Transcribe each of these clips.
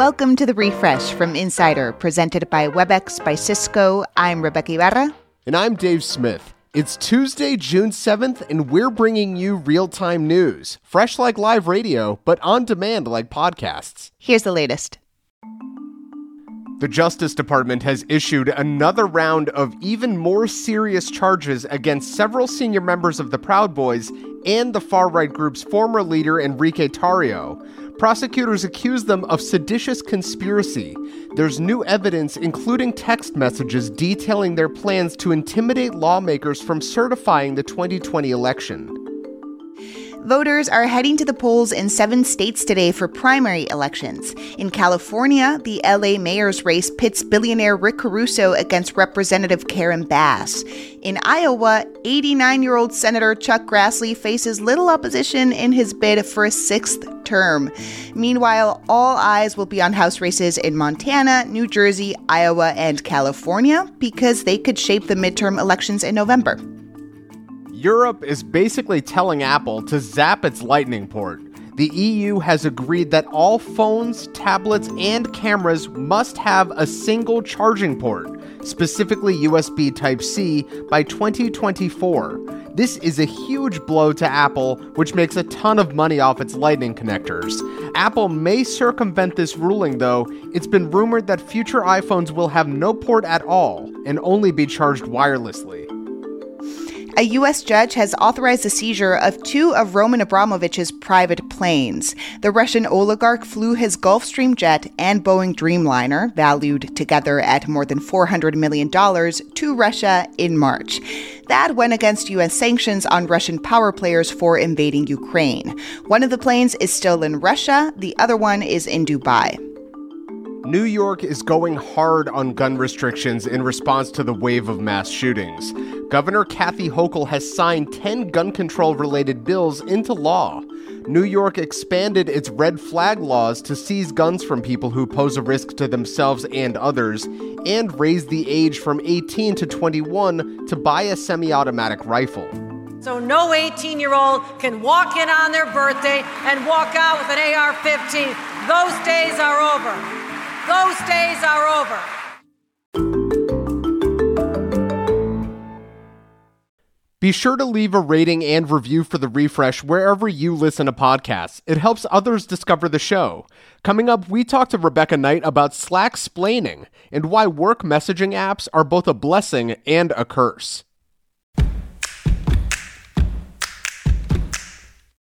Welcome to the refresh from Insider, presented by WebEx by Cisco. I'm Rebecca Ibarra. And I'm Dave Smith. It's Tuesday, June 7th, and we're bringing you real time news, fresh like live radio, but on demand like podcasts. Here's the latest. The Justice Department has issued another round of even more serious charges against several senior members of the Proud Boys and the far right group's former leader, Enrique Tarrio. Prosecutors accuse them of seditious conspiracy. There's new evidence, including text messages detailing their plans to intimidate lawmakers from certifying the 2020 election. Voters are heading to the polls in seven states today for primary elections. In California, the LA mayor's race pits billionaire Rick Caruso against Representative Karen Bass. In Iowa, 89 year old Senator Chuck Grassley faces little opposition in his bid for a sixth term. Meanwhile, all eyes will be on House races in Montana, New Jersey, Iowa, and California because they could shape the midterm elections in November. Europe is basically telling Apple to zap its Lightning port. The EU has agreed that all phones, tablets, and cameras must have a single charging port, specifically USB Type C, by 2024. This is a huge blow to Apple, which makes a ton of money off its Lightning connectors. Apple may circumvent this ruling, though. It's been rumored that future iPhones will have no port at all and only be charged wirelessly. A U.S. judge has authorized the seizure of two of Roman Abramovich's private planes. The Russian oligarch flew his Gulfstream jet and Boeing Dreamliner, valued together at more than $400 million, to Russia in March. That went against U.S. sanctions on Russian power players for invading Ukraine. One of the planes is still in Russia, the other one is in Dubai. New York is going hard on gun restrictions in response to the wave of mass shootings. Governor Kathy Hochul has signed 10 gun control related bills into law. New York expanded its red flag laws to seize guns from people who pose a risk to themselves and others, and raised the age from 18 to 21 to buy a semi automatic rifle. So no 18 year old can walk in on their birthday and walk out with an AR 15. Those days are over. Those days are over. Be sure to leave a rating and review for the refresh wherever you listen to podcasts. It helps others discover the show. Coming up, we talk to Rebecca Knight about Slack splaining and why work messaging apps are both a blessing and a curse.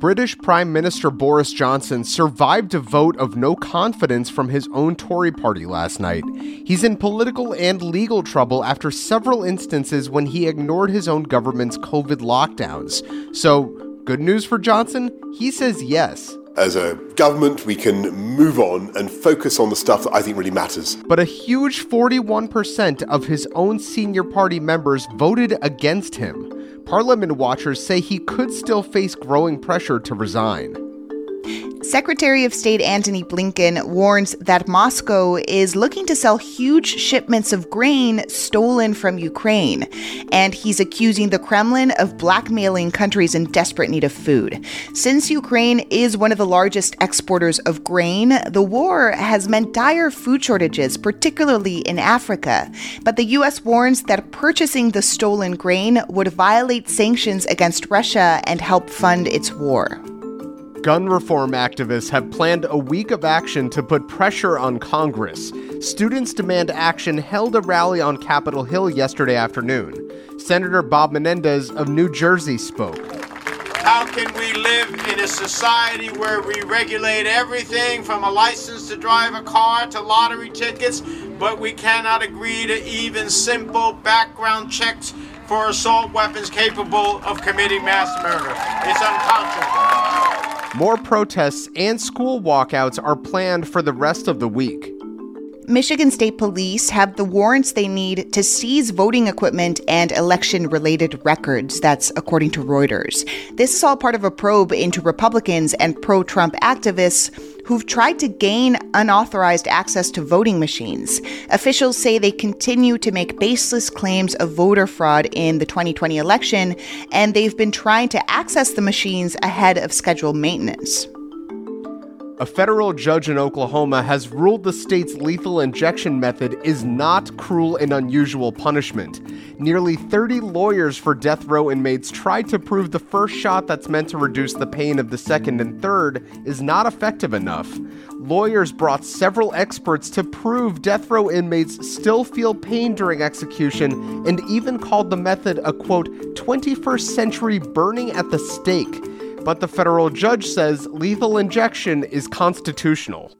British Prime Minister Boris Johnson survived a vote of no confidence from his own Tory party last night. He's in political and legal trouble after several instances when he ignored his own government's COVID lockdowns. So, good news for Johnson? He says yes. As a government, we can move on and focus on the stuff that I think really matters. But a huge 41% of his own senior party members voted against him. Parliament watchers say he could still face growing pressure to resign. Secretary of State Antony Blinken warns that Moscow is looking to sell huge shipments of grain stolen from Ukraine, and he's accusing the Kremlin of blackmailing countries in desperate need of food. Since Ukraine is one of the largest exporters of grain, the war has meant dire food shortages, particularly in Africa. But the U.S. warns that purchasing the stolen grain would violate sanctions against Russia and help fund its war. Gun reform activists have planned a week of action to put pressure on Congress. Students Demand Action held a rally on Capitol Hill yesterday afternoon. Senator Bob Menendez of New Jersey spoke. How can we live in a society where we regulate everything from a license to drive a car to lottery tickets, but we cannot agree to even simple background checks for assault weapons capable of committing mass murder? It's unconscionable. More protests and school walkouts are planned for the rest of the week. Michigan State Police have the warrants they need to seize voting equipment and election related records. That's according to Reuters. This is all part of a probe into Republicans and pro Trump activists who've tried to gain unauthorized access to voting machines. Officials say they continue to make baseless claims of voter fraud in the 2020 election, and they've been trying to access the machines ahead of scheduled maintenance. A federal judge in Oklahoma has ruled the state's lethal injection method is not cruel and unusual punishment. Nearly 30 lawyers for death row inmates tried to prove the first shot that's meant to reduce the pain of the second and third is not effective enough. Lawyers brought several experts to prove death row inmates still feel pain during execution and even called the method a quote 21st century burning at the stake but the federal judge says lethal injection is constitutional.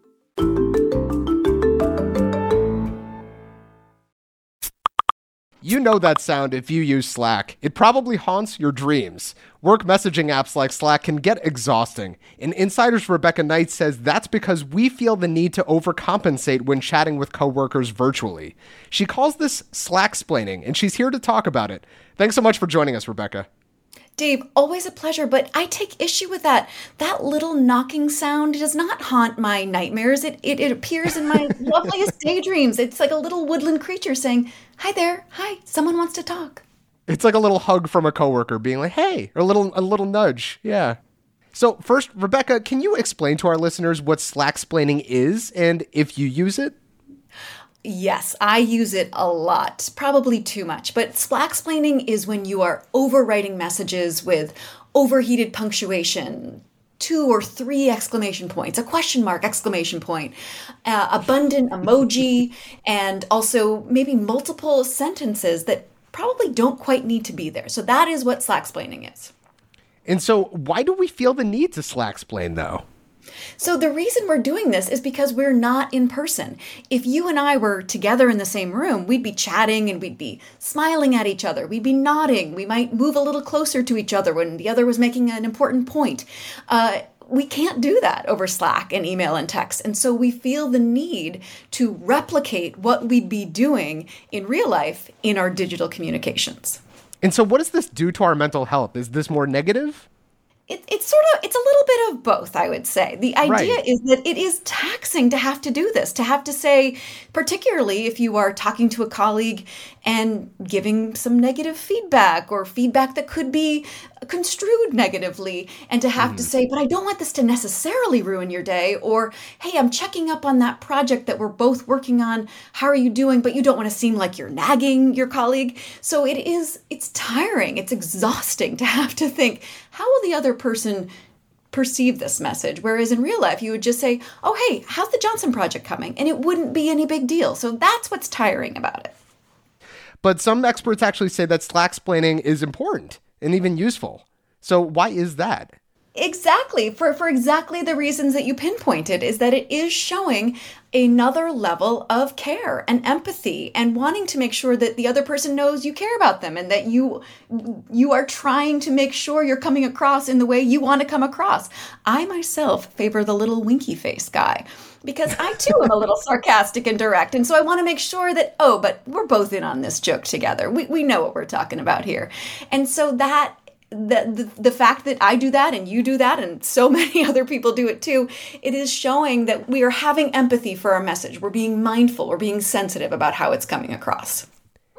You know that sound if you use Slack. It probably haunts your dreams. Work messaging apps like Slack can get exhausting, and Insider's Rebecca Knight says that's because we feel the need to overcompensate when chatting with coworkers virtually. She calls this Slack splaining, and she's here to talk about it. Thanks so much for joining us, Rebecca. Dave, always a pleasure, but I take issue with that. That little knocking sound does not haunt my nightmares. It, it, it appears in my loveliest daydreams. It's like a little woodland creature saying, Hi there, hi, someone wants to talk. It's like a little hug from a coworker being like, hey, or a little a little nudge. Yeah. So first, Rebecca, can you explain to our listeners what Slack splaining is and if you use it? Yes, I use it a lot, probably too much. But slacksplaining is when you are overwriting messages with overheated punctuation, two or three exclamation points, a question mark, exclamation point, uh, abundant emoji, and also maybe multiple sentences that probably don't quite need to be there. So that is what slacksplaining is. And so, why do we feel the need to slacksplain though? So the reason we're doing this is because we're not in person. If you and I were together in the same room, we'd be chatting and we'd be smiling at each other. We'd be nodding. We might move a little closer to each other when the other was making an important point. Uh, we can't do that over Slack and email and text. And so we feel the need to replicate what we'd be doing in real life in our digital communications. And so, what does this do to our mental health? Is this more negative? It, it's sort of it's a little bit of both i would say the idea right. is that it is taxing to have to do this to have to say particularly if you are talking to a colleague and giving some negative feedback or feedback that could be construed negatively and to have mm. to say but i don't want this to necessarily ruin your day or hey i'm checking up on that project that we're both working on how are you doing but you don't want to seem like you're nagging your colleague so it is it's tiring it's exhausting to have to think how will the other person perceive this message. Whereas in real life, you would just say, oh, hey, how's the Johnson Project coming? And it wouldn't be any big deal. So that's what's tiring about it. But some experts actually say that Slack splaining is important and even useful. So why is that? Exactly. For for exactly the reasons that you pinpointed is that it is showing another level of care and empathy and wanting to make sure that the other person knows you care about them and that you you are trying to make sure you're coming across in the way you want to come across. I myself favor the little winky face guy because I too am a little sarcastic and direct. And so I want to make sure that, oh, but we're both in on this joke together. We, we know what we're talking about here. And so that the, the, the fact that I do that and you do that and so many other people do it too, it is showing that we are having empathy for our message. We're being mindful, we're being sensitive about how it's coming across.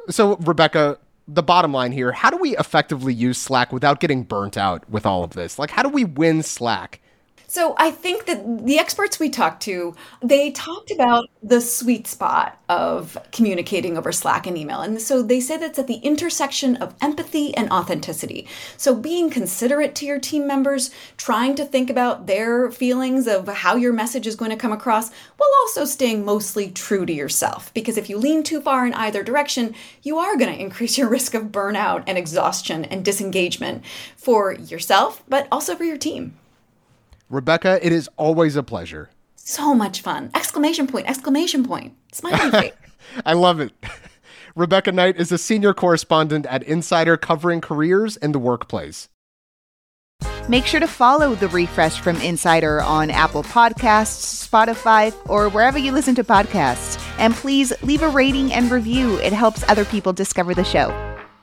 So, Rebecca, the bottom line here how do we effectively use Slack without getting burnt out with all of this? Like, how do we win Slack? So I think that the experts we talked to, they talked about the sweet spot of communicating over Slack and email. And so they say that's at the intersection of empathy and authenticity. So being considerate to your team members, trying to think about their feelings of how your message is going to come across, while also staying mostly true to yourself. Because if you lean too far in either direction, you are going to increase your risk of burnout and exhaustion and disengagement for yourself, but also for your team. Rebecca, it is always a pleasure. So much fun. Exclamation point, exclamation point. Smiley face. I love it. Rebecca Knight is a senior correspondent at Insider covering careers in the workplace. Make sure to follow The Refresh from Insider on Apple Podcasts, Spotify, or wherever you listen to podcasts. And please leave a rating and review, it helps other people discover the show.